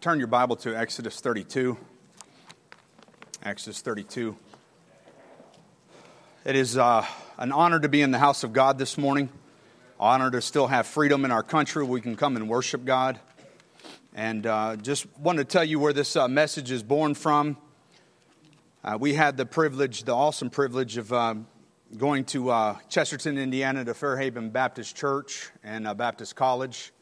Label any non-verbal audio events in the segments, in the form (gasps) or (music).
turn your Bible to Exodus 32. Exodus 32. It is uh, an honor to be in the house of God this morning. Honor to still have freedom in our country. We can come and worship God. And uh, just want to tell you where this uh, message is born from. Uh, we had the privilege, the awesome privilege of uh, going to uh, Chesterton, Indiana, to Fairhaven Baptist Church and Baptist College.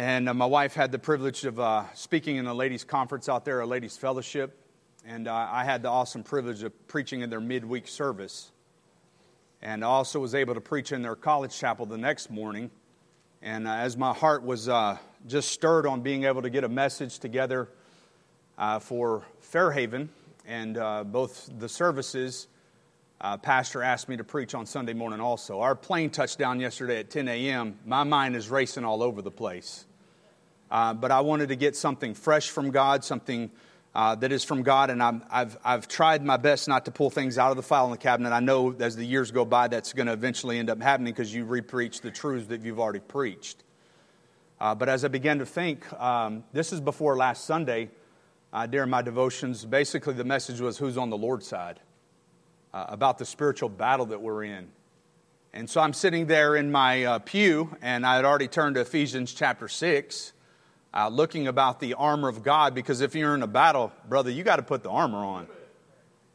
And uh, my wife had the privilege of uh, speaking in a ladies' conference out there, a ladies' fellowship. And uh, I had the awesome privilege of preaching in their midweek service. And I also was able to preach in their college chapel the next morning. And uh, as my heart was uh, just stirred on being able to get a message together uh, for Fairhaven and both the services, Pastor asked me to preach on Sunday morning also. Our plane touched down yesterday at 10 a.m. My mind is racing all over the place. Uh, but I wanted to get something fresh from God, something uh, that is from God, and i have I've tried my best not to pull things out of the file in the cabinet. I know as the years go by, that's going to eventually end up happening because you repreach the truths that you've already preached. Uh, but as I began to think, um, this is before last Sunday uh, during my devotions. Basically, the message was who's on the Lord's side, uh, about the spiritual battle that we're in. And so I'm sitting there in my uh, pew, and I had already turned to Ephesians chapter 6 uh, looking about the armor of God because if you're in a battle, brother, you got to put the armor on.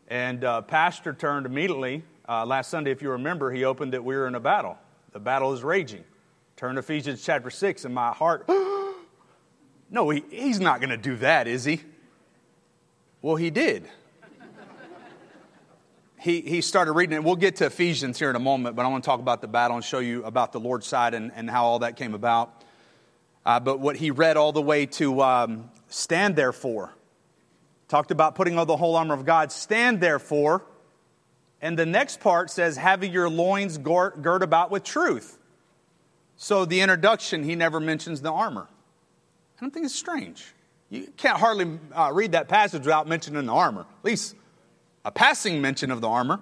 And uh, Pastor turned immediately. Uh, last Sunday, if you remember, he opened that we were in a battle. The battle is raging. Turn to Ephesians chapter 6, and my heart, (gasps) no, he, he's not going to do that, is he? Well, he did. he, he started reading it. We'll get to Ephesians here in a moment, but I want to talk about the battle and show you about the Lord's side and, and how all that came about. Uh, but what he read all the way to um, stand therefore. Talked about putting on the whole armor of God. Stand therefore. And the next part says, having your loins girt about with truth. So the introduction, he never mentions the armor. I don't think it's strange. You can't hardly uh, read that passage without mentioning the armor, at least a passing mention of the armor.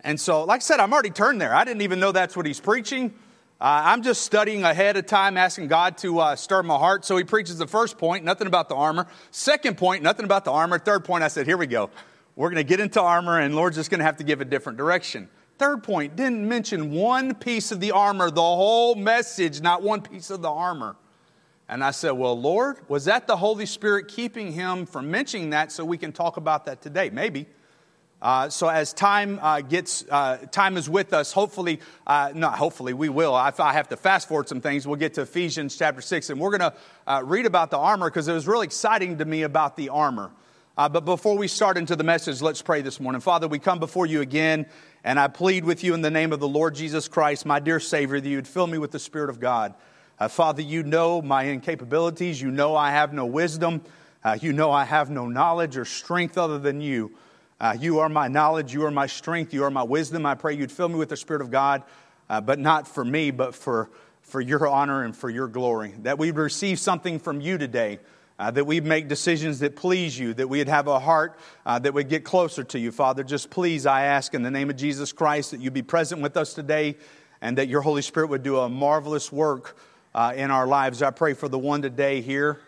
And so, like I said, I'm already turned there. I didn't even know that's what he's preaching. Uh, I'm just studying ahead of time, asking God to uh, stir my heart. So he preaches the first point, nothing about the armor. Second point, nothing about the armor. Third point, I said, here we go. We're going to get into armor, and Lord's just going to have to give a different direction. Third point, didn't mention one piece of the armor, the whole message, not one piece of the armor. And I said, Well, Lord, was that the Holy Spirit keeping him from mentioning that so we can talk about that today? Maybe. Uh, so as time uh, gets, uh, time is with us. Hopefully, uh, not hopefully, we will. If I have to fast forward some things, we'll get to Ephesians chapter six, and we're going to uh, read about the armor because it was really exciting to me about the armor. But before we start into the message, let's pray this morning. Father, we come before you again, and I plead with you in the name of the Lord Jesus Christ, my dear Savior, that you'd fill me with the Spirit of God. Father, you know my incapabilities. You know I have no wisdom. you know I have no knowledge or strength other than you. Uh, you are my knowledge. You are my strength. You are my wisdom. I pray you'd fill me with the Spirit of God, uh, but not for me, but for, for your honor and for your glory. That we'd receive something from you today. Uh, that we'd make decisions that please you, that we'd have a heart uh, that would get closer to you, Father. Just please, I ask in the name of Jesus Christ that you be present with us today and that your Holy Spirit would do a marvelous work uh, in our lives. I pray for the one today here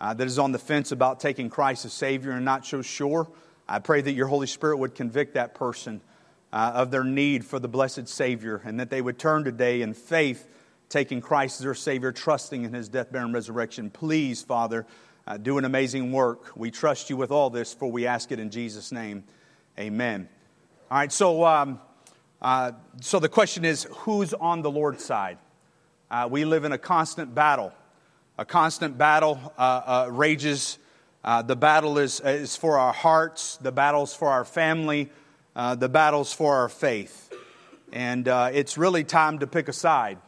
uh, that is on the fence about taking Christ as Savior and not so sure. I pray that your Holy Spirit would convict that person uh, of their need for the blessed Savior and that they would turn today in faith, taking Christ as their Savior, trusting in his death, burial, and resurrection. Please, Father, uh, do an amazing work. We trust you with all this, for we ask it in Jesus' name. Amen. All right, so, um, uh, so the question is who's on the Lord's side? Uh, we live in a constant battle. A constant battle uh, uh, rages uh, the battle is, is for our hearts, the battle's for our family, uh, the battle's for our faith. And uh, it's really time to pick a side.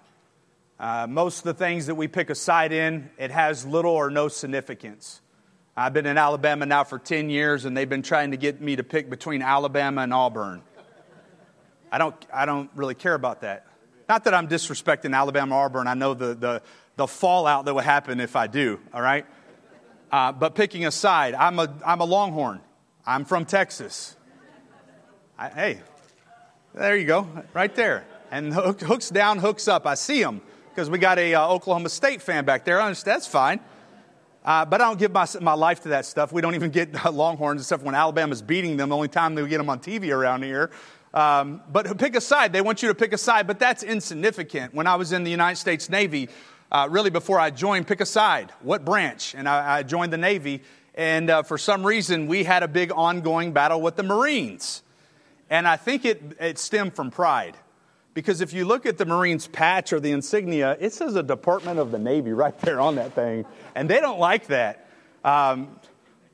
Uh, most of the things that we pick a side in, it has little or no significance. I've been in Alabama now for 10 years, and they've been trying to get me to pick between Alabama and Auburn. I don't, I don't really care about that. Not that I'm disrespecting Alabama Auburn. I know the, the, the fallout that would happen if I do, all right? Uh, but picking a side, I'm a, I'm a Longhorn. I'm from Texas. I, hey, there you go, right there. And hook, hooks down, hooks up. I see them because we got a uh, Oklahoma State fan back there. That's fine. Uh, but I don't give my, my life to that stuff. We don't even get (laughs) Longhorns except when Alabama's beating them. The only time they get them on TV around here. Um, but pick a side. They want you to pick a side, but that's insignificant. When I was in the United States Navy, uh, really before I joined, pick a side. What branch? And I, I joined the Navy. And uh, for some reason, we had a big ongoing battle with the Marines. And I think it, it stemmed from pride. Because if you look at the Marines patch or the insignia, it says a Department of the Navy (laughs) right there on that thing. And they don't like that. Um,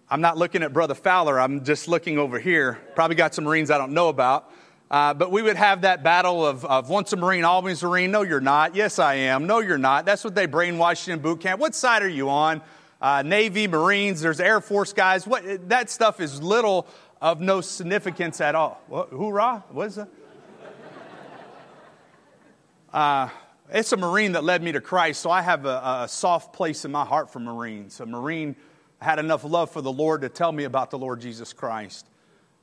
I'm not looking at Brother Fowler, I'm just looking over here. Probably got some Marines I don't know about. Uh, but we would have that battle of, of once a Marine, always a Marine. No, you're not. Yes, I am. No, you're not. That's what they brainwashed in boot camp. What side are you on? Uh, Navy, Marines, there's Air Force guys. What, that stuff is little of no significance at all. What, hoorah? What is that? Uh, it's a Marine that led me to Christ, so I have a, a soft place in my heart for Marines. A Marine had enough love for the Lord to tell me about the Lord Jesus Christ.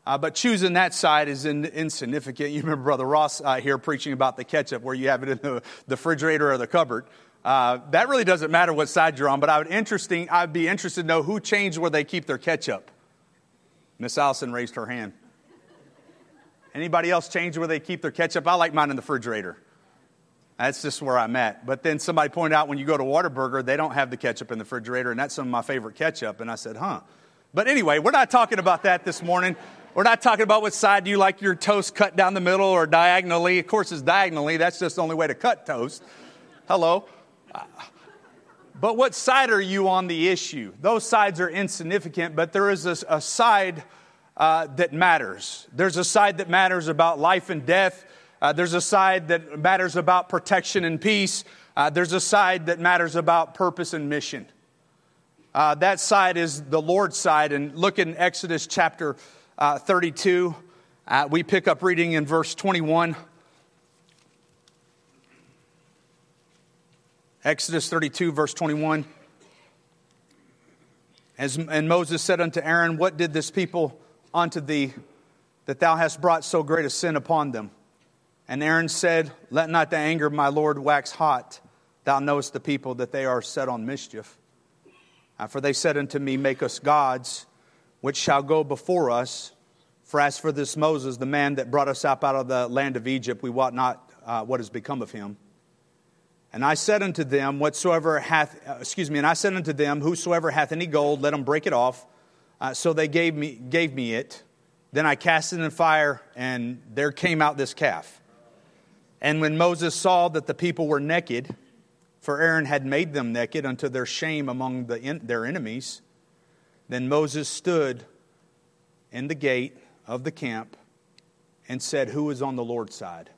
Uh, but choosing that side is in, insignificant. You remember Brother Ross uh, here preaching about the ketchup where you have it in the, the refrigerator or the cupboard. Uh, that really doesn't matter what side you're on, but I would interesting, I'd be interested to know who changed where they keep their ketchup. Miss Allison raised her hand. Anybody else change where they keep their ketchup? I like mine in the refrigerator. That's just where I'm at. But then somebody pointed out when you go to Whataburger, they don't have the ketchup in the refrigerator, and that's some of my favorite ketchup. And I said, huh. But anyway, we're not talking about that this morning. We're not talking about what side do you like your toast cut down the middle or diagonally. Of course, it's diagonally. That's just the only way to cut toast. Hello. But what side are you on the issue? Those sides are insignificant, but there is a, a side uh, that matters. There's a side that matters about life and death. Uh, there's a side that matters about protection and peace. Uh, there's a side that matters about purpose and mission. Uh, that side is the Lord's side. And look in Exodus chapter uh, 32. Uh, we pick up reading in verse 21. Exodus 32, verse 21. As, and Moses said unto Aaron, What did this people unto thee that thou hast brought so great a sin upon them? And Aaron said, Let not the anger of my Lord wax hot. Thou knowest the people that they are set on mischief. Uh, for they said unto me, Make us gods which shall go before us. For as for this Moses, the man that brought us up out of the land of Egypt, we wot not uh, what has become of him. And I said unto them, Whatsoever hath, uh, excuse me, and I said unto them, Whosoever hath any gold, let him break it off. Uh, so they gave me, gave me it. Then I cast it in fire, and there came out this calf. And when Moses saw that the people were naked, for Aaron had made them naked unto their shame among the in, their enemies, then Moses stood in the gate of the camp and said, Who is on the Lord's side?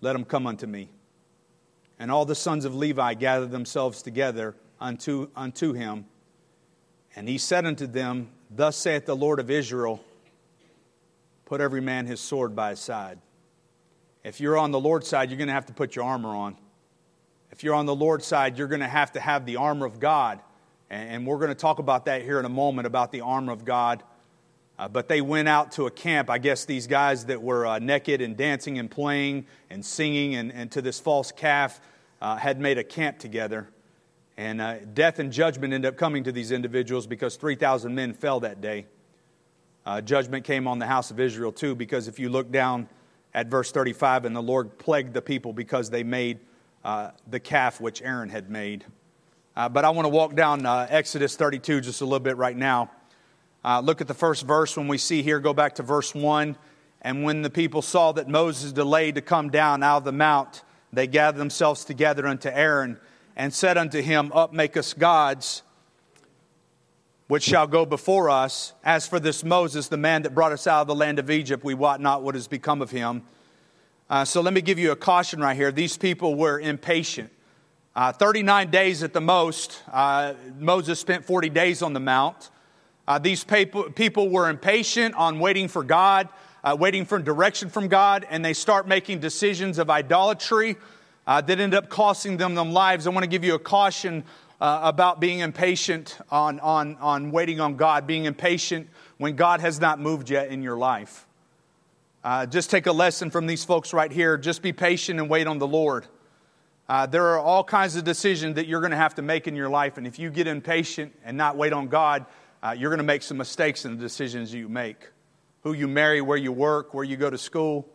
Let him come unto me. And all the sons of Levi gathered themselves together unto, unto him. And he said unto them, Thus saith the Lord of Israel, Put every man his sword by his side. If you're on the Lord's side, you're going to have to put your armor on. If you're on the Lord's side, you're going to have to have the armor of God. And we're going to talk about that here in a moment about the armor of God. Uh, but they went out to a camp. I guess these guys that were uh, naked and dancing and playing and singing and, and to this false calf uh, had made a camp together. And uh, death and judgment ended up coming to these individuals because 3,000 men fell that day. Uh, judgment came on the house of Israel too, because if you look down at verse 35, and the Lord plagued the people because they made uh, the calf which Aaron had made. But I want to walk down Exodus 32 just a little bit right now. Uh, look at the first verse when we see here, go back to verse 1. And when the people saw that Moses delayed to come down out of the mount, they gathered themselves together unto Aaron and said unto him, Up, make us gods, which shall go before us. As for this Moses, the man that brought us out of the land of Egypt, we wot not what has become of him. Uh, so let me give you a caution right here. These people were impatient. Uh, 39 days at the most. Uh, Moses spent 40 days on the mount. Uh, these people, people were impatient on waiting for God, uh, waiting for direction from God, and they start making decisions of idolatry uh, that end up costing them their lives. I want to give you a caution uh, about being impatient on, on, on waiting on God, being impatient when God has not moved yet in your life. Just take a lesson from these folks right here. Just be patient and wait on the Lord. Uh, there are all kinds of decisions that you're going to have to make in your life, and if you get impatient and not wait on God, uh, you're going to make some mistakes in the decisions you make. Who you marry, where you work, where you go to school,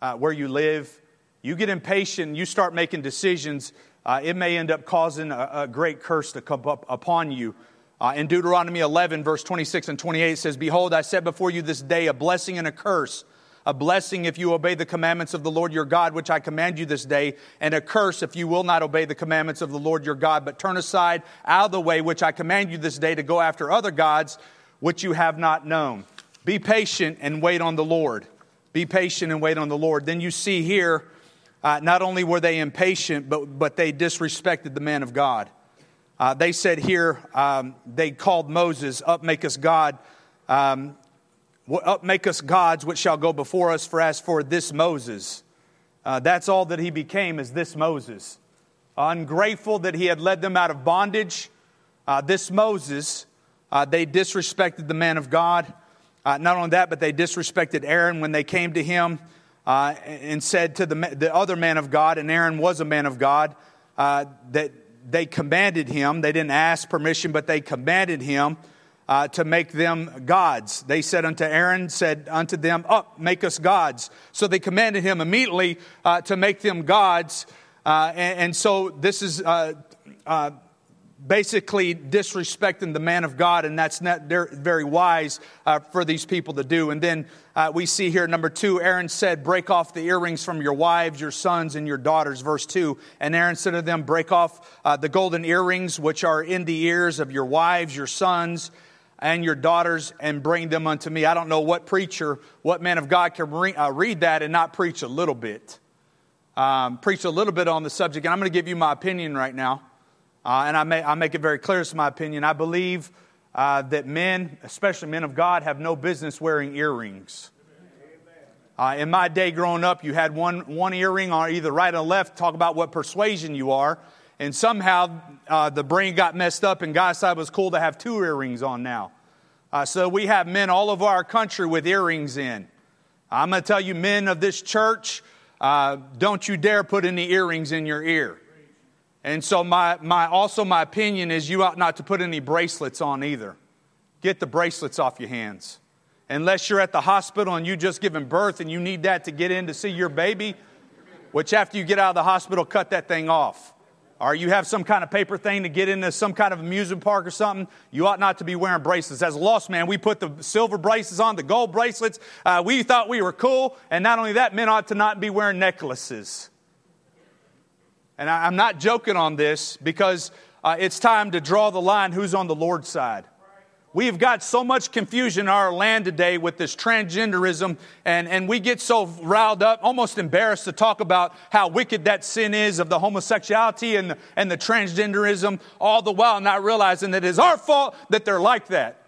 uh, where you live. You get impatient, you start making decisions, uh, it may end up causing a, a, great curse to come up upon you. Uh, in Deuteronomy 11, verse 26 and 28, says, Behold, I set before you this day a blessing and a curse a blessing if you obey the commandments of the Lord your God, which I command you this day, and a curse if you will not obey the commandments of the Lord your God, but turn aside out of the way which I command you this day to go after other gods which you have not known. Be patient and wait on the Lord. Be patient and wait on the Lord. Then you see here, uh, not only were they impatient, but, but they disrespected the man of God. Uh, they said here, um, they called Moses, Up, make us God. Um, up make us gods which shall go before us? For as for this moses uh, that's all that he became is this moses. Ungrateful that he had led them out of bondage. Uh, this moses uh, they disrespected the man of god. Uh, not only that but they disrespected aaron when they came to him uh, and said to the, the other man of god and aaron was a man of god uh, that they commanded him. They didn't ask permission but they commanded him uh, to make them gods. They said unto Aaron, said unto them, Up, make us gods. So they commanded him immediately uh, to make them gods. Uh, and, and, so this is uh, uh, basically disrespecting the man of God, and that's not very wise uh, for these people to do. And then we see here, number two, Aaron said, Break off the earrings from your wives, your sons, and your daughters. Verse two. And Aaron said to them, Break off the golden earrings which are in the ears of your wives, your sons, and your daughters and bring them unto me. I don't know what preacher, what man of God can re- uh, read that and not preach a little bit. Um, preach a little bit on the subject, and I'm going to give you my opinion right now. Uh, and I, may, I make it very clear it's my opinion. I believe uh, that men, especially men of God, have no business wearing earrings. Uh, in my day growing up, you had one, one earring on either right or left, talk about what persuasion you are. And somehow uh, the brain got messed up, and God said it was cool to have two earrings on now. Uh, so we have men all over our country with earrings in. I'm going to tell you, men of this church, uh, don't you dare put any earrings in your ear. And so, my, my, also, my opinion is you ought not to put any bracelets on either. Get the bracelets off your hands. Unless you're at the hospital and you just given birth and you need that to get in to see your baby, which after you get out of the hospital, cut that thing off or you have some kind of paper thing to get into some kind of amusement park or something, you ought not to be wearing bracelets. As a lost man, we put the silver bracelets on, the gold bracelets. Uh, we thought we were cool. And not only that, men ought to not be wearing necklaces. And I, am not joking on this because uh, it's time to draw the line who's on the Lord's side. We have got so much confusion in our land today with this transgenderism, and, and we get so riled up, almost embarrassed to talk about how wicked that sin is of the homosexuality and, and the transgenderism, all the while not realizing that it is our fault that they're like that.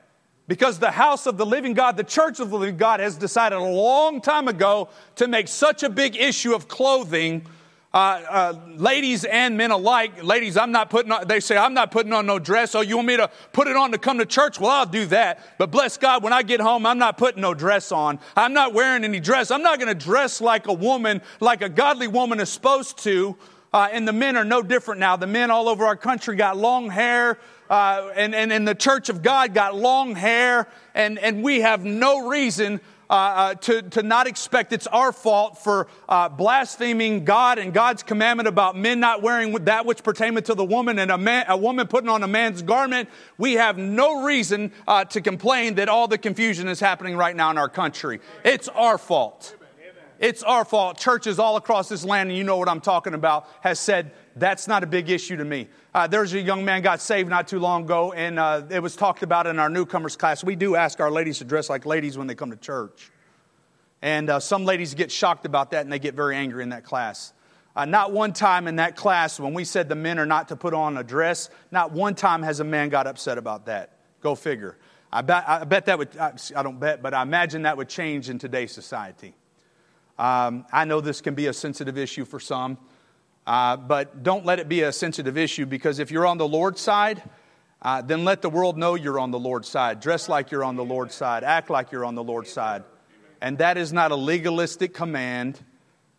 Because the house of the living God, the church of the living God, has decided a long time ago to make such a big issue of clothing uh, uh, ladies and men alike, ladies, I'm not putting on, they say, I'm not putting on no dress. Oh, you want me to put it on to come to church? Well, I'll do that. But bless God, when I get home, I'm not putting no dress on. I'm not wearing any dress. I'm not going to dress like a woman, like a godly woman is supposed to. Uh, and the men are no different now. The men all over our country got long hair, uh, and, and, and the church of God got long hair, and, and we have no reason uh, uh, to, to not expect it's our fault for uh, blaspheming God and God's commandment about men not wearing that which pertaineth to the woman and a, man, a woman putting on a man's garment. We have no reason uh, to complain that all the confusion is happening right now in our country. It's our fault. It's our fault. Churches all across this land, and you know what I'm talking about, has said that's not a big issue to me. Uh, there's a young man got saved not too long ago, and uh, it was talked about in our newcomers class. We do ask our ladies to dress like ladies when they come to church. And uh, some ladies get shocked about that and they get very angry in that class. Uh, not one time in that class, when we said the men are not to put on a dress, not one time has a man got upset about that. Go figure. I bet, I bet that would, I don't bet, but I imagine that would change in today's society. Um, I know this can be a sensitive issue for some, uh, but don't let it be a sensitive issue because if you're on the Lord's side, uh, then let the world know you're on the Lord's side. Dress like you're on the Lord's side. Act like you're on the Lord's side. And that is not a legalistic command.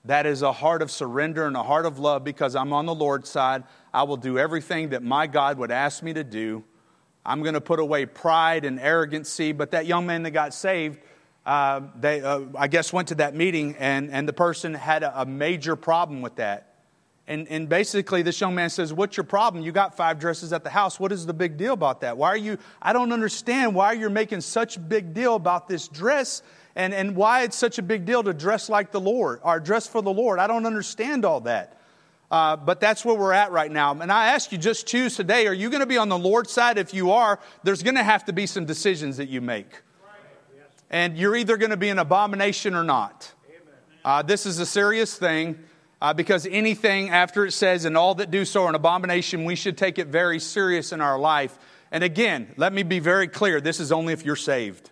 That is a heart of surrender and a heart of love because I'm on the Lord's side. I will do everything that my God would ask me to do. I'm going to put away pride and arrogancy. But that young man that got saved, uh, they, uh, I guess, went to that meeting, and, and the person had a, a major problem with that. And, and basically, this young man says, What's your problem? You got five dresses at the house. What is the big deal about that? Why are you, I don't understand why you're making such a big deal about this dress and, and why it's such a big deal to dress like the Lord or dress for the Lord. I don't understand all that. Uh, but that's where we're at right now. And I ask you, just choose today. Are you going to be on the Lord's side? If you are, there's going to have to be some decisions that you make. And you're either going to be an abomination or not. Uh, this is a serious thing. Uh, because anything after it says, and all that do so are an abomination, we should take it very serious in our life. And again, let me be very clear this is only if you're saved.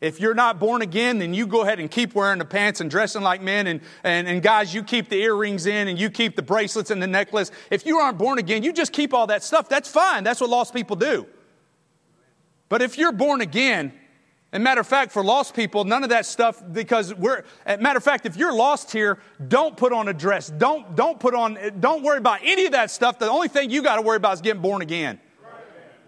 If you're not born again, then you go ahead and keep wearing the pants and dressing like men. And, and, and guys, you keep the earrings in and you keep the bracelets and the necklace. If you aren't born again, you just keep all that stuff. That's fine. That's what lost people do. But if you're born again, and matter of fact, for lost people, none of that stuff, because we're, matter of fact, if you're lost here, don't put on a dress. Don't, don't put on, don't worry about any of that stuff. The only thing you got to worry about is getting born again,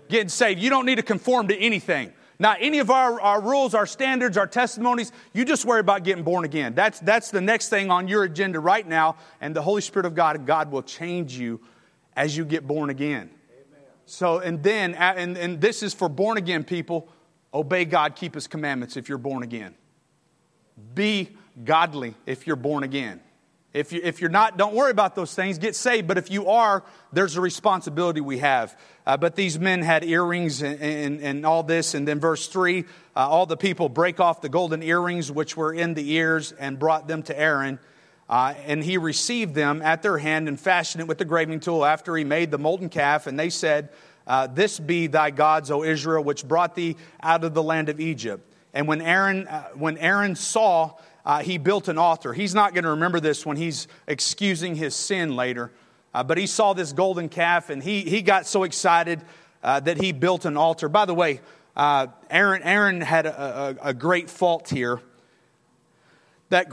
getting saved. You don't need to conform to anything. Not any of our, our rules, our standards, our testimonies. You just worry about getting born again. That's, that's the next thing on your agenda right now. And the Holy Spirit of God, God will change you as you get born again. So, and then, and, and this is for born again people Obey God, keep His commandments if you're born again. Be godly if you're born again. If, you, if you're not, don't worry about those things. Get saved. But if you are, there's a responsibility we have. Uh, but these men had earrings and, and, and, all this. And then, verse 3 uh, all the people break off the golden earrings which were in the ears and brought them to Aaron. Uh, and he received them at their hand and fashioned it with the graving tool after he made the molten calf. And they said, uh, this be thy gods, O Israel, which brought thee out of the land of Egypt. And when Aaron, uh, when Aaron saw, uh, he built an altar. He's not going to remember this when he's excusing his sin later, uh, but he saw this golden calf and he, he got so excited uh, that he built an altar. By the way, uh, Aaron, Aaron had a, a, a great fault here. That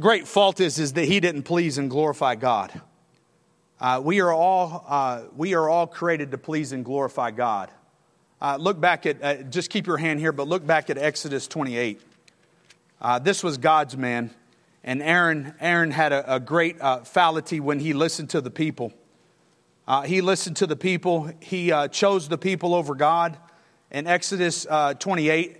great fault is, is that he didn't please and glorify God. Uh, we, are all, uh, we are all created to please and glorify God. Uh, look back at, uh, just keep your hand here, but look back at Exodus 28. Uh, this was God's man, and Aaron, Aaron had a, a great uh, fallacy when he listened to the people. he listened to the people, he chose the people over God. In Exodus 28,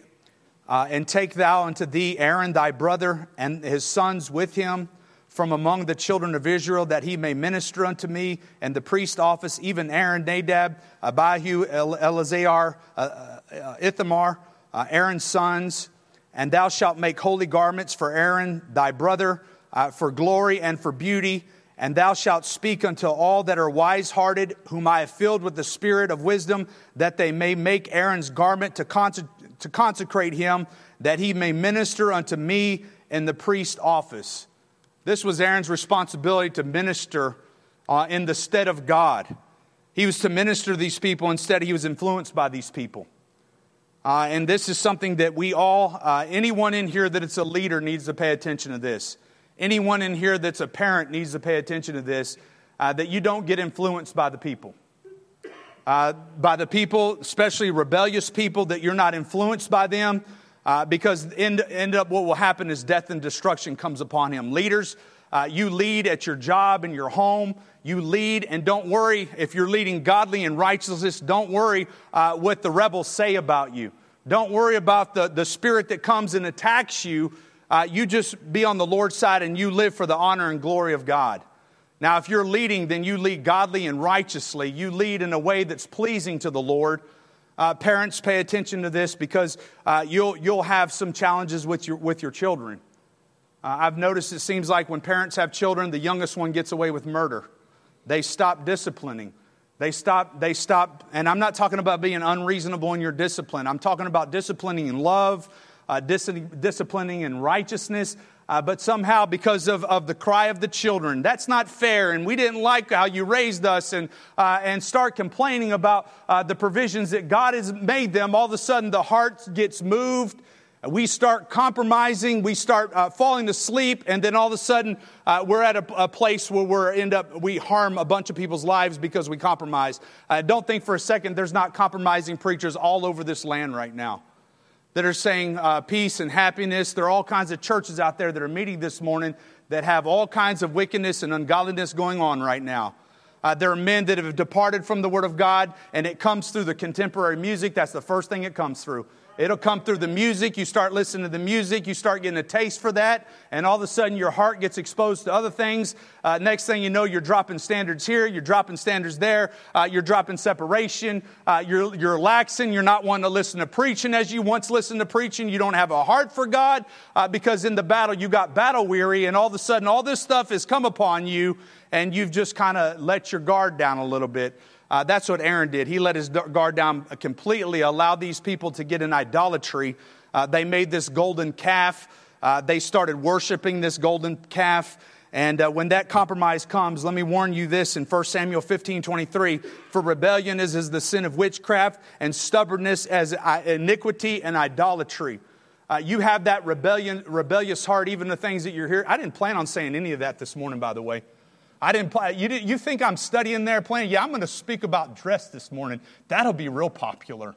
and take thou unto thee Aaron thy brother and his sons with him from among the children of Israel, that he may minister unto me and the priest office, even Aaron, Nadab, Abihu, Eleazar, uh, uh, Ithamar, uh, Aaron's sons. And thou shalt make holy garments for Aaron thy brother, for glory and for beauty. And thou shalt speak unto all that are wise hearted, whom I have filled with the spirit of wisdom, that they may make Aaron's garment to, conse- to consecrate him, that he may minister unto me in the priest office. This was Aaron's responsibility to minister uh, in the stead of God. He was to minister to these people, instead, he was influenced by these people. Uh, and this is something that we all, uh, anyone in here that it's a leader needs to pay attention to this. Anyone in here that's a parent needs to pay attention to this, uh, that you don't get influenced by the people. Uh, by the people, especially rebellious people, that you're not influenced by them, uh, because end, end up what will happen is death and destruction comes upon him. Leaders, uh, you lead at your job and your home. You lead, and don't worry if you're leading godly and righteousness. Don't worry uh, what the rebels say about you. Don't worry about the, the spirit that comes and attacks you. Uh, you just be on the Lord's side and you live for the honor and glory of God. Now, if you're leading, then you lead godly and righteously. You lead in a way that's pleasing to the Lord. Uh, parents, pay attention to this because uh, you'll, you'll have some challenges with your, with your children. Uh, I've noticed it seems like when parents have children, the youngest one gets away with murder. They stop disciplining. They stop, they stop, and I'm not talking about being unreasonable in your discipline. I'm talking about disciplining in love, uh, dis- disciplining in righteousness, uh, but somehow, because of, of the cry of the children, that's not fair, and we didn't like how you raised us, and, uh, and start complaining about uh, the provisions that God has made them, all of a sudden the heart gets moved. We start compromising, we start uh, falling asleep, and then all of a sudden uh, we're at a, a, place where we end up we harm a bunch of people's lives because we compromise. Don't think for a second there's not compromising preachers all over this land right now that are saying uh, peace and happiness. There are all kinds of churches out there that are meeting this morning that have all kinds of wickedness and ungodliness going on right now. Uh, there are men that have departed from the Word of God, and it comes through the contemporary music. That's the first thing it comes through. It'll come through the music. You start listening to the music, you start getting a taste for that, and all of a sudden your heart gets exposed to other things. Uh, next thing you know, you're dropping standards here, you're dropping standards there, uh, you're dropping separation, uh, you're, you're relaxing, you're not wanting to listen to preaching as you once listened to preaching. You don't have a heart for God uh, because in the battle you got battle weary, and all of a sudden all this stuff has come upon you, and you've just kind of let your guard down a little bit. Uh, that's what Aaron did. He let his guard down completely, allowed these people to get in idolatry. Uh, they made this golden calf. Uh, they started worshiping this golden calf. And uh, when that compromise comes, let me warn you this in 1 Samuel 15 23 For rebellion is as the sin of witchcraft, and stubbornness as iniquity and idolatry. Uh, you have that rebellion, rebellious heart, even the things that you're here. I didn't plan on saying any of that this morning, by the way. I didn't you, did, you think I'm studying there playing? Yeah, I'm going to speak about dress this morning. That'll be real popular.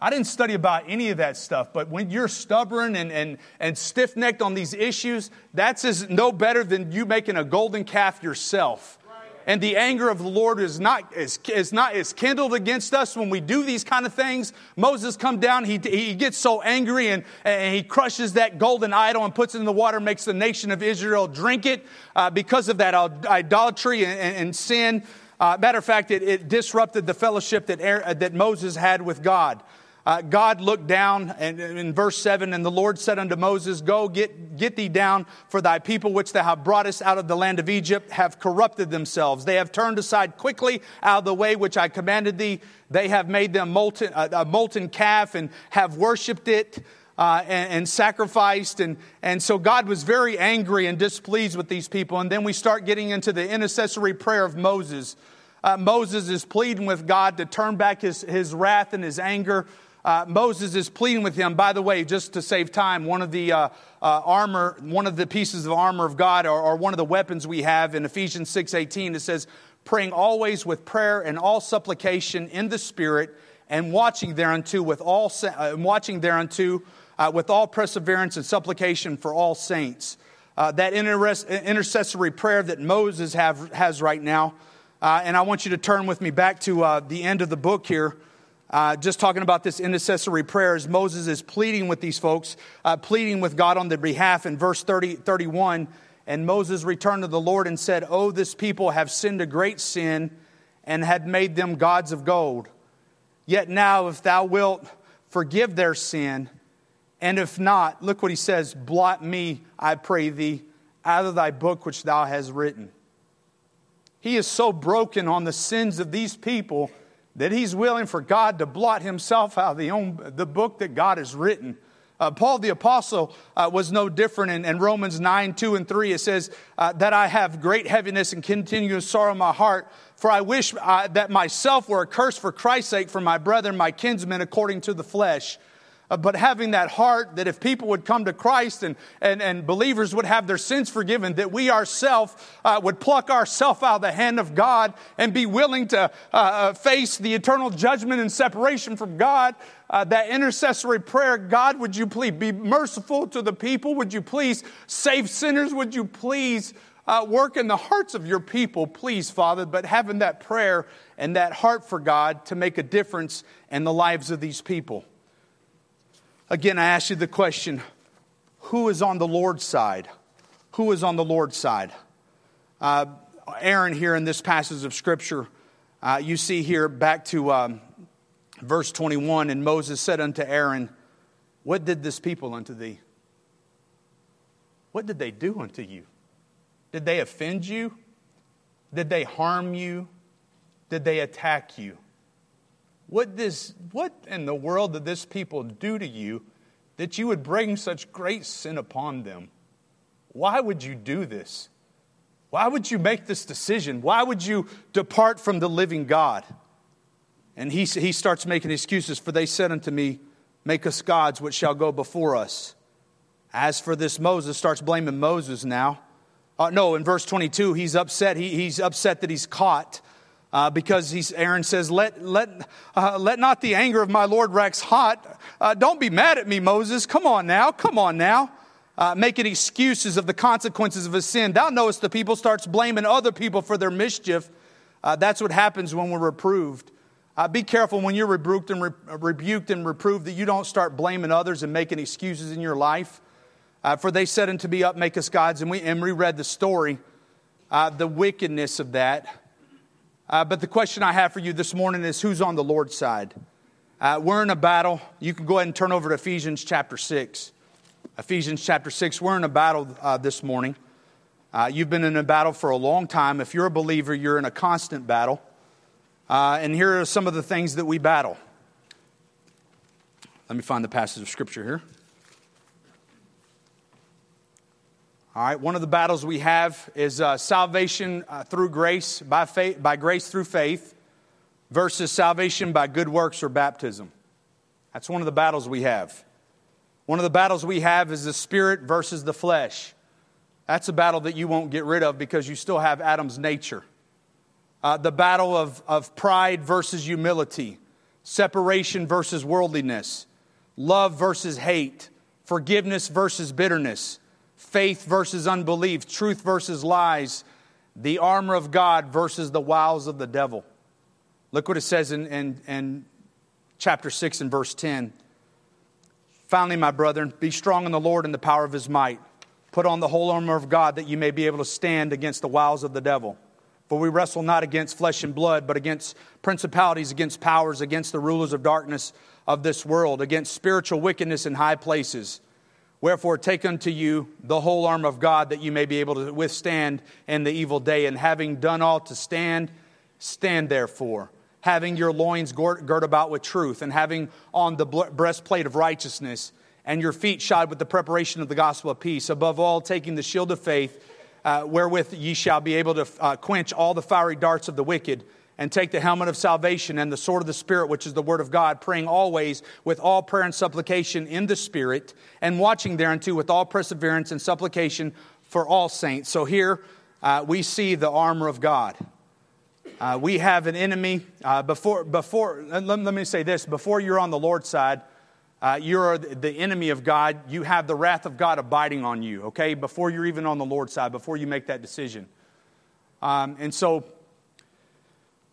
I didn't study about any of that stuff, but when you're stubborn and, and, and stiff necked on these issues, that's as no better than you making a golden calf yourself and the anger of the Lord is not, is, is not is kindled against us when we do these kind of things. Moses come down, he, he gets so angry and, and he crushes that golden idol and puts it in the water, makes the nation of Israel drink it uh, because of that idolatry and, and, and sin. Uh, matter of fact, it, it disrupted the fellowship that, that Moses had with God uh, God looked down and in verse 7 and the Lord said unto Moses, Go get, get thee down, for thy people which thou hast broughtest out of the land of Egypt have corrupted themselves. They have turned aside quickly out of the way which I commanded thee. They have made them molten, a molten calf and have worshipped it. Uh, and, and, sacrificed. And, and so God was very angry and displeased with these people. And then we start getting into the intercessory prayer of Moses. Uh, Moses is pleading with God to turn back his, his wrath and his anger uh, Moses is pleading with him. By the way, just to save time, one of the uh, uh, armor, one of the pieces of armor of God, or, or one of the weapons we have in Ephesians six eighteen, it says, "Praying always with prayer and all supplication in the Spirit, and watching thereunto with all uh, watching thereunto uh, with all perseverance and supplication for all saints." Uh, that intercessory prayer that Moses have, has right now. Uh, and I want you to turn with me back to uh, the end of the book here. Uh, just talking about this intercessory prayers, Moses is pleading with these folks, uh, pleading with God on their behalf in verse 30, 31. And Moses returned to the Lord and said, Oh, this people have sinned a great sin and had made them gods of gold. Yet now, if thou wilt forgive their sin, and if not, look what he says blot me, I pray thee, out of thy book which thou hast written. He is so broken on the sins of these people that he's willing for God to blot himself out of the, own, the book that God has written. Uh, Paul the Apostle uh, was no different in, in, Romans 9, 2 and 3. It says, uh, That I have great heaviness and continuous sorrow in my heart, for I wish uh, that myself were accursed for Christ's sake for my brethren, my kinsmen, according to the flesh. Uh, but having that heart that if people would come to Christ and, and, and believers would have their sins forgiven, that we ourselves uh, would pluck ourselves out of the hand of God and be willing to uh, uh face the eternal judgment and separation from God. Uh, that intercessory prayer, God, would you please be merciful to the people? Would you please save sinners? Would you please uh, work in the hearts of your people, please, Father? But having that prayer and that heart for God to make a difference in the lives of these people. Again, I ask you the question who is on the Lord's side? Who is on the Lord's side? Uh, Aaron, here in this passage of Scripture, uh, you see here back to um, verse 21 and Moses said unto Aaron, What did this people unto thee? What did they do unto you? Did they offend you? Did they harm you? Did they attack you? What, this, what in the world did this people do to you that you would bring such great sin upon them? Why would you do this? Why would you make this decision? Why would you depart from the living God? And he, he starts making excuses, for they said unto me, make us gods which shall go before us. As for this Moses, starts blaming Moses now. Uh, no, in verse 22, he's upset. He, he's upset that he's caught uh, because he's, Aaron says, let, let, uh, let not the anger of my Lord wax hot. Uh, don't be mad at me, Moses. Come on now. Come on now. Uh, making excuses of the consequences of his sin. Thou knowest the people starts blaming other people for their mischief. Uh, that's what happens when we're reproved. Uh, be careful when you're rebuked and, re- rebuked and reproved that you don't start blaming others and making excuses in your life. For they said unto me, Up, make us gods. And we, and we read the story, the wickedness of that. Uh, but the question I have for you this morning is who's on the Lord's side? Uh, we're in a battle. You can go ahead and turn over to Ephesians chapter 6. Ephesians chapter 6. We're in a battle uh, this morning. Uh, you've been in a battle for a long time. If you're a believer, you're in a constant battle. and here are some of the things that we battle. Let me find the passage of Scripture here. All right, one of the battles we have is uh, salvation uh, through grace, by, faith, by grace through faith, versus salvation by good works or baptism. That's one of the battles we have. One of the battles we have is the spirit versus the flesh. That's a battle that you won't get rid of because you still have Adam's nature. Uh, the battle of, of pride versus humility, separation versus worldliness, love versus hate, forgiveness versus bitterness faith versus unbelief, truth versus lies, the armor of God versus the wiles of the devil. Look what it says in, in, in chapter 6 and verse 10. Finally, my brethren, be strong in the Lord and the power of his might. Put on the whole armor of God that you may be able to stand against the wiles of the devil. For we wrestle not against flesh and blood, but against principalities, against powers, against the rulers of darkness of this world, against spiritual wickedness in high places. Wherefore, take unto you the whole arm of God that you may be able to withstand in the evil day. And having done all to stand, stand therefore, having your loins girt about with truth, and having on the breastplate of righteousness, and your feet shod with the preparation of the gospel of peace. Above all, taking the shield of faith, uh, wherewith ye shall be able to uh, quench all the fiery darts of the wicked and take the helmet of salvation and the sword of the Spirit, which is the word of God, praying always with all prayer and supplication in the Spirit, and watching thereunto with all perseverance and supplication for all saints. So here uh, we see the armor of God. Uh, we have an enemy. Uh, before, before let, let, me say this before you're on the Lord's side, uh, you're the enemy of God. You have the wrath of God abiding on you, okay? Before you're even on the Lord's side, before you make that decision. Um, and so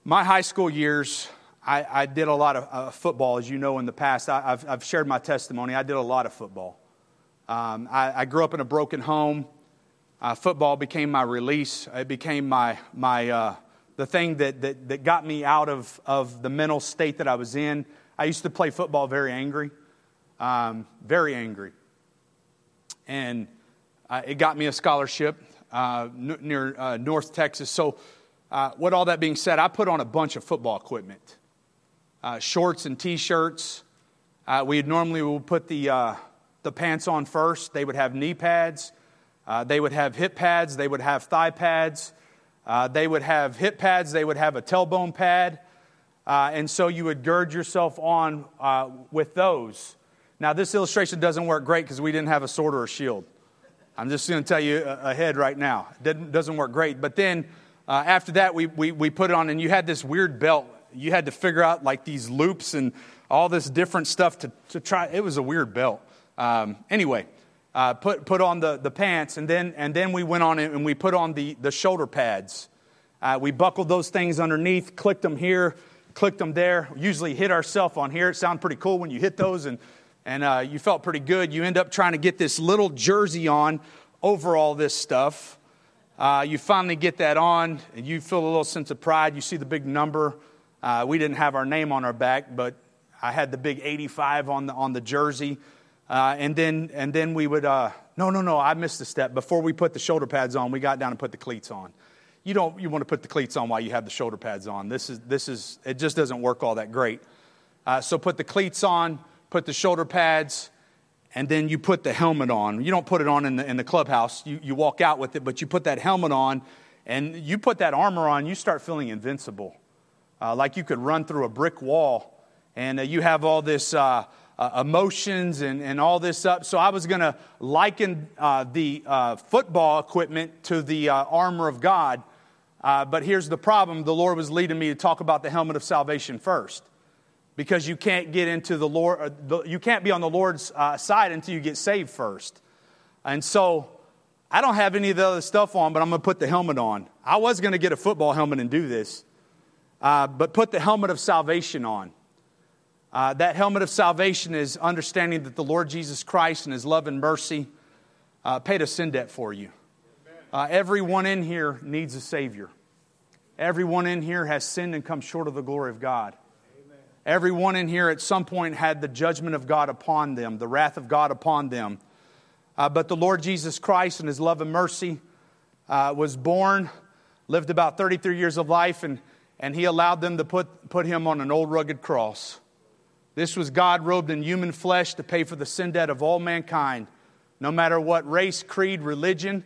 my high school years, I, I did a lot of uh, football, as you know, in the past. I, have I've shared my testimony. I did a lot of football. Um, I, I, grew up in a broken home. Uh, football became my release. It became my, my, uh, the thing that, that, that got me out of, of the mental state that I was in. I used to play football very angry, um, very angry. And uh, it got me a scholarship uh, near uh, North Texas. So uh, with all that being said, I put on a bunch of football equipment uh, shorts and t shirts. Uh, we normally would put the, uh, the pants on first. They would have knee pads, uh, they would have hip pads, they would have thigh pads, uh, they would have hip pads, they would have a tailbone pad. and so you would gird yourself on with those. Now, this illustration doesn't work great because we didn't have a sword or a shield. I'm just going to tell you ahead right now. It doesn't work great. But then uh, after that, we, we, we put it on, and you had this weird belt. You had to figure out like these loops and all this different stuff to, to try. It was a weird belt. Um, anyway, uh, put, put on the, the pants, and then, and then we went on and we put on the, the shoulder pads. Uh, we buckled those things underneath, clicked them here, clicked them there. Usually hit ourselves on here. It sounded pretty cool when you hit those, and, and uh, you felt pretty good. You end up trying to get this little jersey on over all this stuff. Uh, you finally get that on, and you feel a little sense of pride. You see the big number. Uh, we didn't have our name on our back, but I had the big 85 on the, on the jersey. Uh, and, then, and then we would, uh, no, no, no, I missed a step. Before we put the shoulder pads on, we got down and put the cleats on. You don't you want to put the cleats on while you have the shoulder pads on. This is, this is it just doesn't work all that great. Uh, so put the cleats on, put the shoulder pads, and then you put the helmet on. You don't put it on in the, in the clubhouse, you, you walk out with it, but you put that helmet on and you put that armor on, you start feeling invincible. Uh, like you could run through a brick wall and uh, you have all this, uh, uh, emotions and, and all this up. So I was going to liken uh, the uh, football equipment to the armor of God. But here's the problem the Lord was leading me to talk about the helmet of salvation first. Because you can't get into the Lord, you can't be on the Lord's side until you get saved first. And so I don't have any of the other stuff on, but I'm going to put the helmet on. I was going to get a football helmet and do this, but put the helmet of salvation on. Uh, that helmet of salvation is understanding that the Lord Jesus Christ and His love and mercy uh, paid a sin debt for you. Uh, everyone in here needs a Savior. Everyone in here has sinned and come short of the glory of God. Everyone in here at some point had the judgment of God upon them, the wrath of God upon them. Uh, but the Lord Jesus Christ and His love and mercy uh, was born, lived about 33 years of life, and, and He allowed them to put, put Him on an old rugged cross. This was God robed in human flesh to pay for the sin debt of all mankind, no matter what race, creed, religion.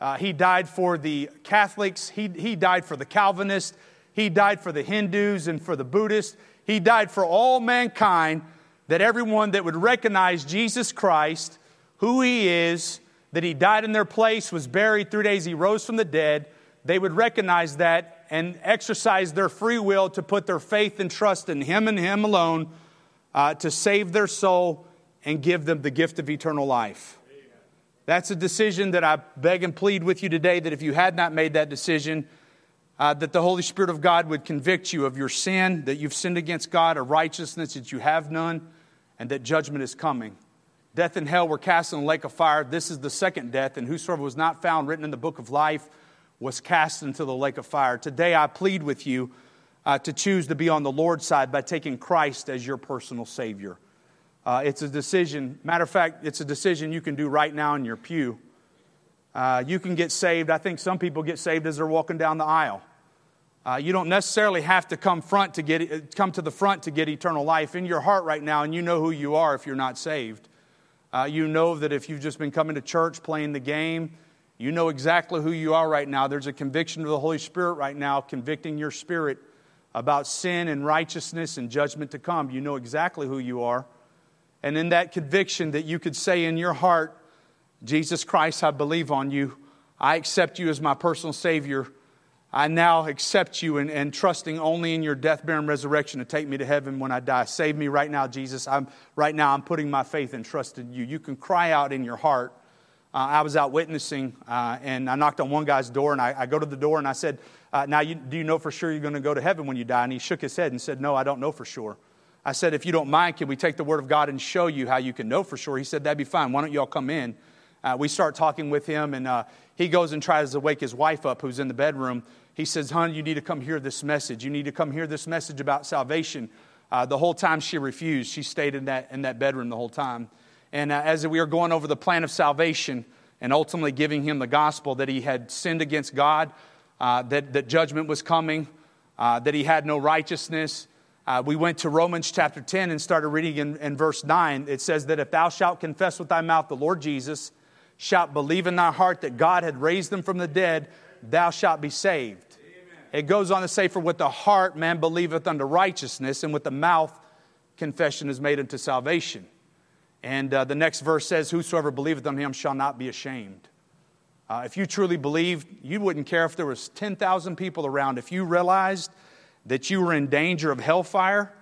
Uh, he died for the Catholics, he, he died for the Calvinists, he died for the Hindus and for the Buddhists. He died for all mankind, that everyone that would recognize Jesus Christ, who he is, that he died in their place, was buried three days, he rose from the dead, they would recognize that and exercise their free will to put their faith and trust in him and him alone uh, to save their soul and give them the gift of eternal life. That's a decision that I beg and plead with you today that if you had not made that decision, uh, that the Holy Spirit of God would convict you of your sin, that you've sinned against God, a righteousness that you have none, and that judgment is coming. Death and hell were cast in the lake of fire. This is the second death, and whosoever was not found written in the book of life was cast into the lake of fire. Today I plead with you uh, to choose to be on the Lord's side by taking Christ as your personal Savior. Uh, it's a decision, matter of fact, it's a decision you can do right now in your pew. Uh, you can get saved. I think some people get saved as they're walking down the aisle. Uh, you don't necessarily have to come front to get come to the front to get eternal life in your heart right now, and you know who you are if you're not saved. Uh, you know that if you've just been coming to church playing the game, you know exactly who you are right now. There's a conviction of the Holy Spirit right now, convicting your spirit about sin and righteousness and judgment to come. You know exactly who you are. And in that conviction, that you could say in your heart, Jesus Christ, I believe on you. I accept you as my personal Savior. I now accept you and, and trusting only in your death, burial, and resurrection to take me to heaven when I die. Save me right now, Jesus. I'm, right now, I'm putting my faith and trust in you. You can cry out in your heart. Uh, I was out witnessing, uh, and I knocked on one guy's door, and I, I go to the door and I said, uh, Now, you, do you know for sure you're going to go to heaven when you die? And he shook his head and said, No, I don't know for sure. I said, If you don't mind, can we take the Word of God and show you how you can know for sure? He said, That'd be fine. Why don't you all come in? Uh, we start talking with him, and uh, he goes and tries to wake his wife up, who's in the bedroom. He says, Hon, you need to come hear this message. You need to come hear this message about salvation. Uh, the whole time she refused. She stayed in that, in that bedroom the whole time. And uh, as we were going over the plan of salvation and ultimately giving him the gospel that he had sinned against God, uh, that, that judgment was coming, uh, that he had no righteousness. Uh, we went to Romans chapter 10 and started reading in, in verse 9. It says that if thou shalt confess with thy mouth the Lord Jesus, shalt believe in thy heart that God had raised him from the dead, thou shalt be saved. Amen. It goes on to say, For with the heart man believeth unto righteousness, and with the mouth confession is made unto salvation. And uh, the next verse says, Whosoever believeth on him shall not be ashamed. Uh, if you truly believed, you wouldn't care if there was 10,000 people around. If you realized that you were in danger of hellfire,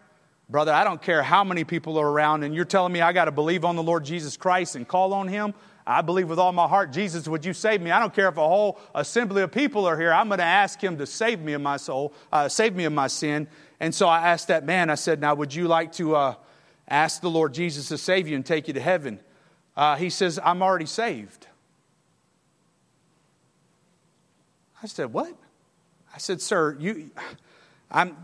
brother, I don't care how many people are around, and you're telling me I got to believe on the Lord Jesus Christ and call on Him. I believe with all my heart, Jesus, would you save me? I don't care if a whole assembly of people are here. I'm going to ask Him to save me of my soul, uh, save me of my sin. And so I asked that man, I said, Now, would you like to uh, ask the Lord Jesus to save you and take you to heaven? Uh, he says, I'm already saved. I said, What? I said, Sir, you, I'm,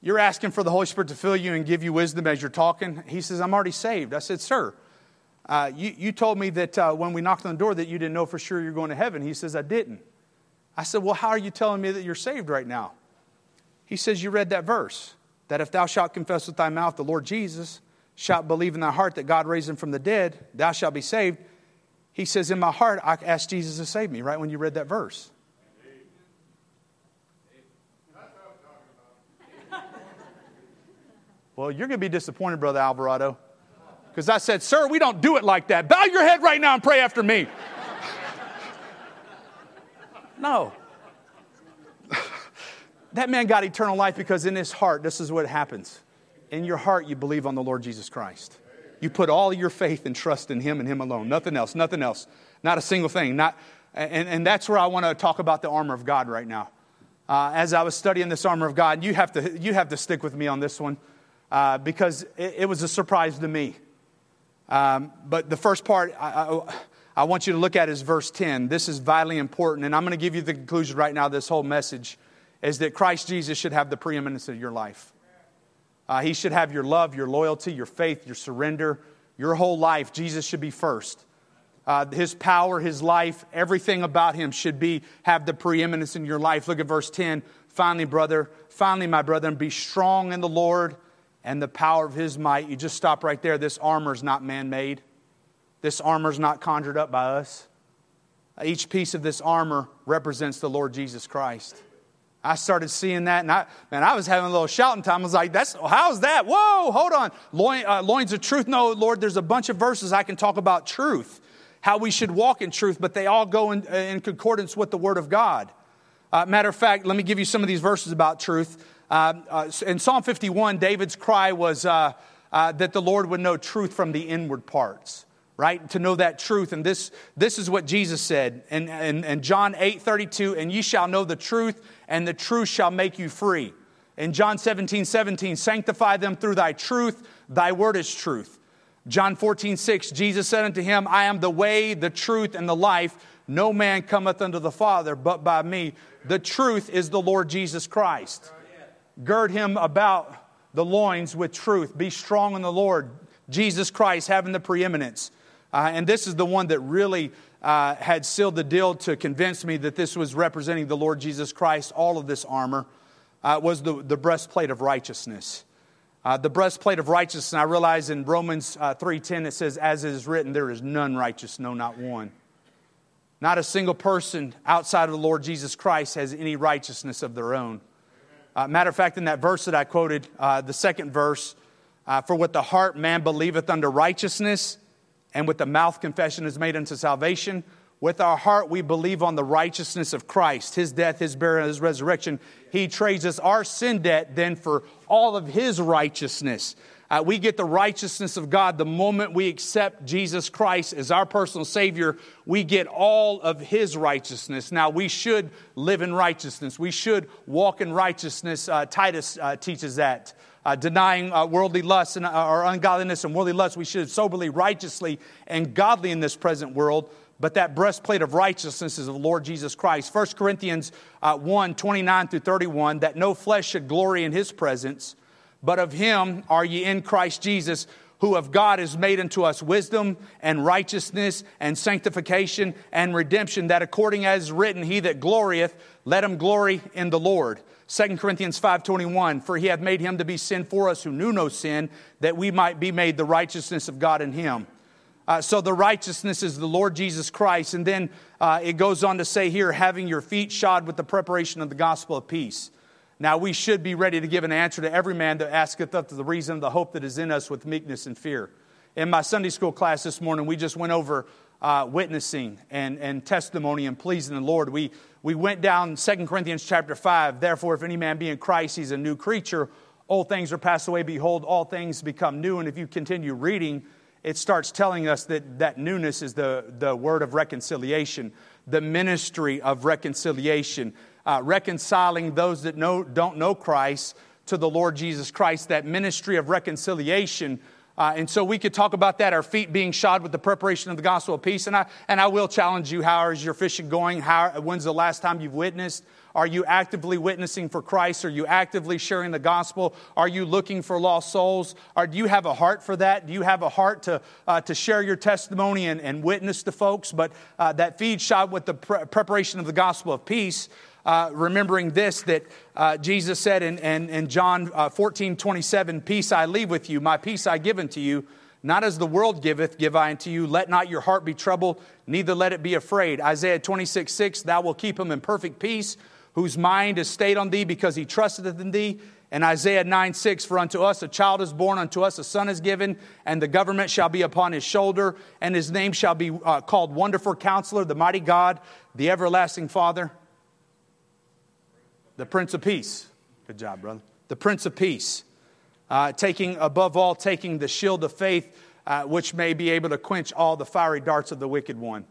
you're asking for the Holy Spirit to fill you and give you wisdom as you're talking. He says, I'm already saved. I said, Sir, uh, you, you told me that uh, when we knocked on the door that you didn't know for sure you're going to heaven. He says, I didn't. I said, Well, how are you telling me that you're saved right now? He says, You read that verse that if thou shalt confess with thy mouth the Lord Jesus, shalt believe in thy heart that God raised him from the dead, thou shalt be saved. He says, In my heart, I asked Jesus to save me, right when you read that verse. Well, you're going to be disappointed, Brother Alvarado. Because I said, Sir, we don't do it like that. Bow your head right now and pray after me. (laughs) no. (laughs) that man got eternal life because in his heart, this is what happens. In your heart, you believe on the Lord Jesus Christ. You put all your faith and trust in him and him alone. Nothing else, nothing else. Not a single thing. Not, and, and that's where I want to talk about the armor of God right now. Uh, as I was studying this armor of God, you have to, you have to stick with me on this one uh, because it, it, was a surprise to me. Um, but the first part I, I, I, want you to look at is verse 10. This is vitally important, and I'm going to give you the conclusion right now. This whole message is that Christ Jesus should have the preeminence of your life. Uh, he should have your love, your loyalty, your faith, your surrender, your whole life. Jesus should be first. Uh, his power, his life, everything about him should be have the preeminence in your life. Look at verse 10. Finally, brother, finally, my brethren, be strong in the Lord and the power of his might. You just stop right there. This armor is not man made, this armor is not conjured up by us. Each piece of this armor represents the Lord Jesus Christ. I started seeing that, and I, man, I was having a little shouting time. I was like, "That's how's that? Whoa, hold on, Loin, uh, loins of truth." No, Lord, there's a bunch of verses I can talk about truth how we should walk in truth, but they all go in, in concordance with the Word of God. Uh, matter of fact, let me give you some of these verses about truth. Uh, uh, in Psalm 51, David's cry was uh, uh, that the Lord would know truth from the inward parts, right? To know that truth. And this, this is what Jesus said in, in, in John 8 32, and ye shall know the truth, and the truth shall make you free. In John 17 17, sanctify them through thy truth, thy word is truth. John 14, 6, Jesus said unto him, I am the way, the truth, and the life. No man cometh unto the Father but by me. The truth is the Lord Jesus Christ. Gird him about the loins with truth. Be strong in the Lord. Jesus Christ having the preeminence. Uh, and this is the one that really uh, had sealed the deal to convince me that this was representing the Lord Jesus Christ. All of this armor uh, was the, the breastplate of righteousness. Uh, the breastplate of righteousness, I realize in Romans uh, 3.10 it says, as it is written, there is none righteous, no, not one. Not a single person outside of the Lord Jesus Christ has any righteousness of their own. Uh, matter of fact, in that verse that I quoted, uh, the second verse, uh, for with the heart man believeth unto righteousness, and with the mouth confession is made unto salvation. With our heart, we believe on the righteousness of Christ, his death, his burial, his resurrection. He trades us our sin debt then for all of his righteousness. Uh, we get the righteousness of God the moment we accept Jesus Christ as our personal Savior. We get all of His righteousness. Now, we should live in righteousness. We should walk in righteousness. Uh, Titus uh, teaches that. Uh, denying uh, worldly lust and, uh, or ungodliness and worldly lust, we should soberly, righteously, and godly in this present world but that breastplate of righteousness is of the Lord Jesus Christ. 1 Corinthians uh, 1 29 through 31, that no flesh should glory in his presence, but of him are ye in Christ Jesus, who of God is made unto us wisdom and righteousness and sanctification and redemption, that according as written, he that glorieth, let him glory in the Lord. 2 Corinthians 5:21 For he hath made him to be sin for us who knew no sin that we might be made the righteousness of God in him. Uh, so the righteousness is the Lord Jesus Christ. And then uh, it goes on to say here, having your feet shod with the preparation of the gospel of peace. Now we should be ready to give an answer to every man that asketh of the reason of the hope that is in us with meekness and fear. In my Sunday school class this morning, we just went over uh, witnessing and, and testimony and pleasing the Lord. We, we went down 2 Corinthians chapter 5. Therefore, if any man be in Christ, he's a new creature. Old things are passed away. Behold, all things become new. And if you continue reading, it starts telling us that that newness is the, the word of reconciliation, the ministry of reconciliation, uh, reconciling those that know, don't know Christ to the Lord Jesus Christ, that ministry of reconciliation. Uh, and so we could talk about that, our feet being shod with the preparation of the gospel of peace. And I, and I will challenge you how is your fishing going? How, when's the last time you've witnessed? Are you actively witnessing for Christ? Are you actively sharing the gospel? Are you looking for lost souls? Do you have a heart for that? Do you have a heart to, uh, to share your testimony and, and witness to folks? But uh, that feed shot with the pre- preparation of the gospel of peace. Uh, remembering this that uh, Jesus said in, in, in John uh, 14, 27, Peace I leave with you, my peace I give unto you. Not as the world giveth, give I unto you. Let not your heart be troubled, neither let it be afraid. Isaiah 26, 6, Thou wilt keep him in perfect peace, whose mind is stayed on thee because he trusteth in thee. And Isaiah 9 6, for unto us a child is born, unto us a son is given, and the government shall be upon his shoulder, and his name shall be uh, called Wonderful Counselor, the Mighty God, the Everlasting Father, the Prince of Peace. Good job, brother. The Prince of Peace. Uh, taking, above all, taking the shield of faith, uh, which may be able to quench all the fiery darts of the wicked one.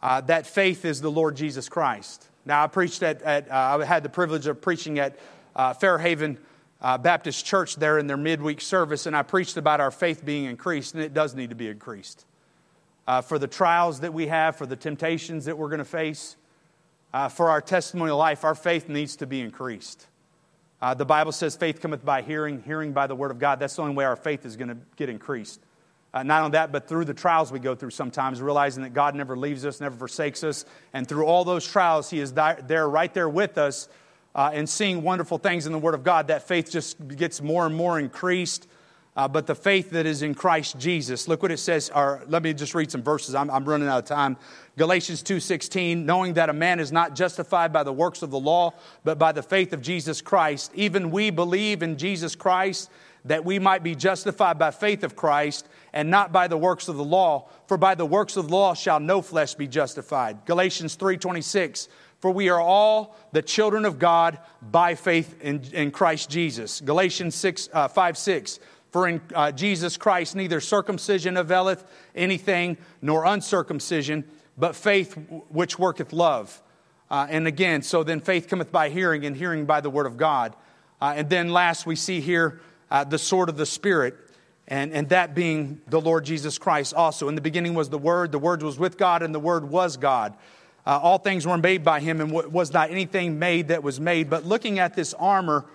Uh, that faith is the Lord Jesus Christ. Now, I preached at, at uh, I had the privilege of preaching at uh, Fairhaven uh, Baptist Church there in their midweek service, and I preached about our faith being increased, and it does need to be increased. Uh, for the trials that we have, for the temptations that we're going to face, uh, for our testimonial life, our faith needs to be increased. Uh, the Bible says faith cometh by hearing, hearing by the word of God. That's the only way our faith is going to get increased. Uh, not only that, but through the trials we go through sometimes, realizing that God never leaves us, never forsakes us. And through all those trials, He is there, right there with us uh, and seeing wonderful things in the Word of God, that faith just gets more and more increased. Uh, but the faith that is in Christ Jesus. Look what it says. Or let me just read some verses. I'm, I'm running out of time. Galatians 2:16, knowing that a man is not justified by the works of the law, but by the faith of Jesus Christ. Even we believe in Jesus Christ that we might be justified by faith of Christ and not by the works of the law. For by the works of the law shall no flesh be justified. Galatians 3:26. For we are all the children of God by faith in, in Christ Jesus. Galatians 6, uh, 5 6. For in uh, Jesus Christ neither circumcision availeth anything, nor uncircumcision, but faith which worketh love. Uh, and again, so then faith cometh by hearing, and hearing by the word of God. Uh, and then last, we see here uh, the sword of the Spirit, and, and that being the Lord Jesus Christ also. In the beginning was the Word, the Word was with God, and the Word was God. Uh, all things were made by him, and was not anything made that was made. But looking at this armor,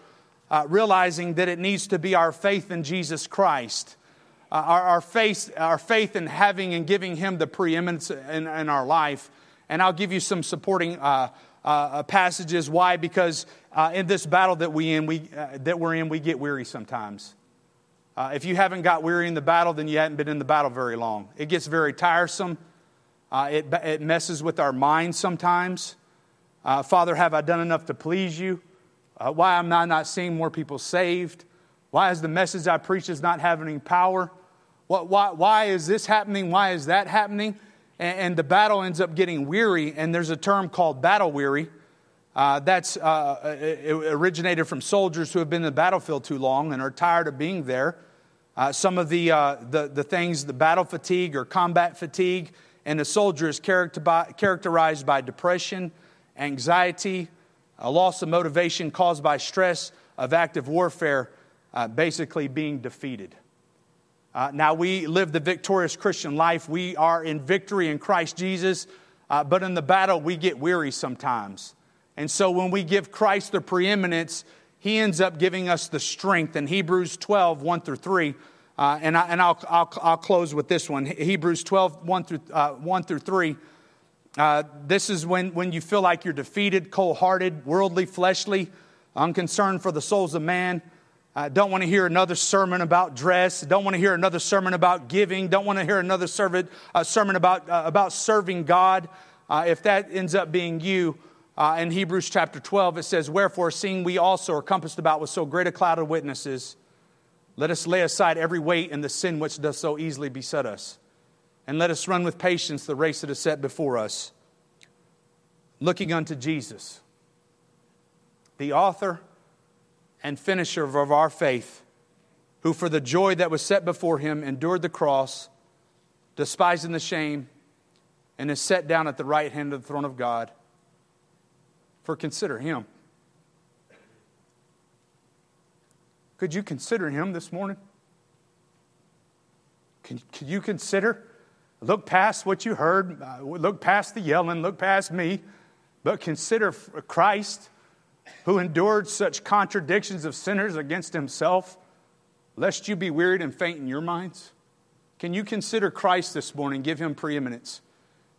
uh, realizing that it needs to be our faith in Jesus Christ, uh, our, our, faith, our faith in having and giving him the preeminence in, in our life. And I'll give you some supporting uh, uh, passages. Why? Because uh, in this battle that, we in, we, that we're in, we get weary sometimes. if you haven't got weary in the battle, then you haven't been in the battle very long. It gets very tiresome. Uh, it, it messes with our minds sometimes. Uh, Father, have I done enough to please you? Uh, why am I not seeing more people saved? Why is the message I preach is not having any power? What, why, why is this happening? Why is that happening? And, and, the battle ends up getting weary, and there's a term called battle weary. Uh, that's uh, it originated from soldiers who have been in the battlefield too long and are tired of being there. Uh, some of the, uh, the, the things, the battle fatigue or combat fatigue, and a soldier is characterized by depression, anxiety, a loss of motivation caused by stress of active warfare, uh, basically being defeated. Uh, now, we live the victorious Christian life. We are in victory in Christ Jesus, uh, but in the battle, we get weary sometimes. And so, when we give Christ the preeminence, He ends up giving us the strength. In Hebrews 12, 1 through 3, uh, and I, and I'll, I'll, I'll, close with this one Hebrews 12, 1 through, uh, 1 through 3. Uh, this is when, when you feel like you're defeated, cold hearted, worldly, fleshly, unconcerned for the souls of man. Uh, don't want to hear another sermon about dress. Don't want to hear another sermon about giving. Don't want to hear another sermon, uh, sermon about, uh, about serving God. Uh, if that ends up being you, uh, in Hebrews chapter 12, it says, Wherefore, seeing we also are compassed about with so great a cloud of witnesses, let us lay aside every weight and the sin which does so easily beset us. And let us run with patience the race that is set before us, looking unto Jesus, the author and finisher of our faith, who for the joy that was set before him endured the cross, despising the shame, and is set down at the right hand of the throne of God. For consider him Could you consider him this morning? Can, can you consider? Look past what you heard, uh, look past the yelling, look past me, but consider Christ who endured such contradictions of sinners against himself, lest you be wearied and faint in your minds? Can you consider Christ this morning, give him preeminence?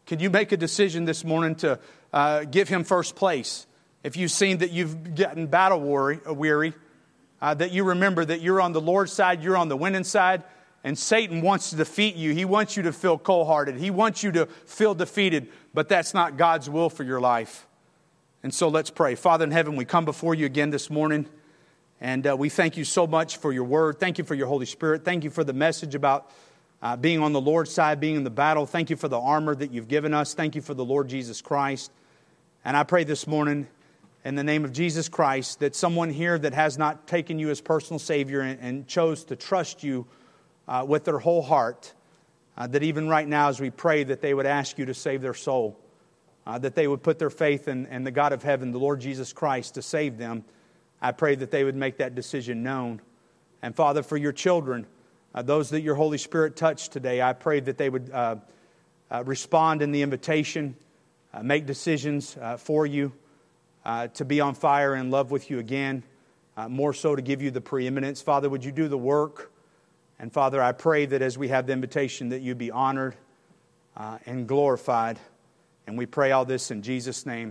Can you make a decision this morning to uh, give him first place? If you've seen that you've gotten battle weary, uh, that you remember that you're on the Lord's side, you're on the winning side, and Satan wants to defeat you. He wants you to feel cold hearted, he wants you to feel defeated, but that's not God's will for your life. And so let's pray. Father in heaven, we come before you again this morning. And uh, we thank you so much for your word. Thank you for your Holy Spirit. Thank you for the message about uh, being on the Lord's side, being in the battle. Thank you for the armor that you've given us. Thank you for the Lord Jesus Christ. And I pray this morning, in the name of Jesus Christ, that someone here that has not taken you as personal Savior and, and chose to trust you uh, with their whole heart, uh, that even right now, as we pray, that they would ask you to save their soul, uh, that they would put their faith in, in the God of heaven, the Lord Jesus Christ, to save them. I pray that they would make that decision known. And Father, for your children, uh, those that your Holy Spirit touched today, I pray that they would uh, uh, respond in the invitation, uh, make decisions uh, for you, uh, to be on fire and love with you again, more so to give you the preeminence. Father, would you do the work? And Father, I pray that as we have the invitation, that you be honored uh, and glorified. And we pray all this in Jesus' name.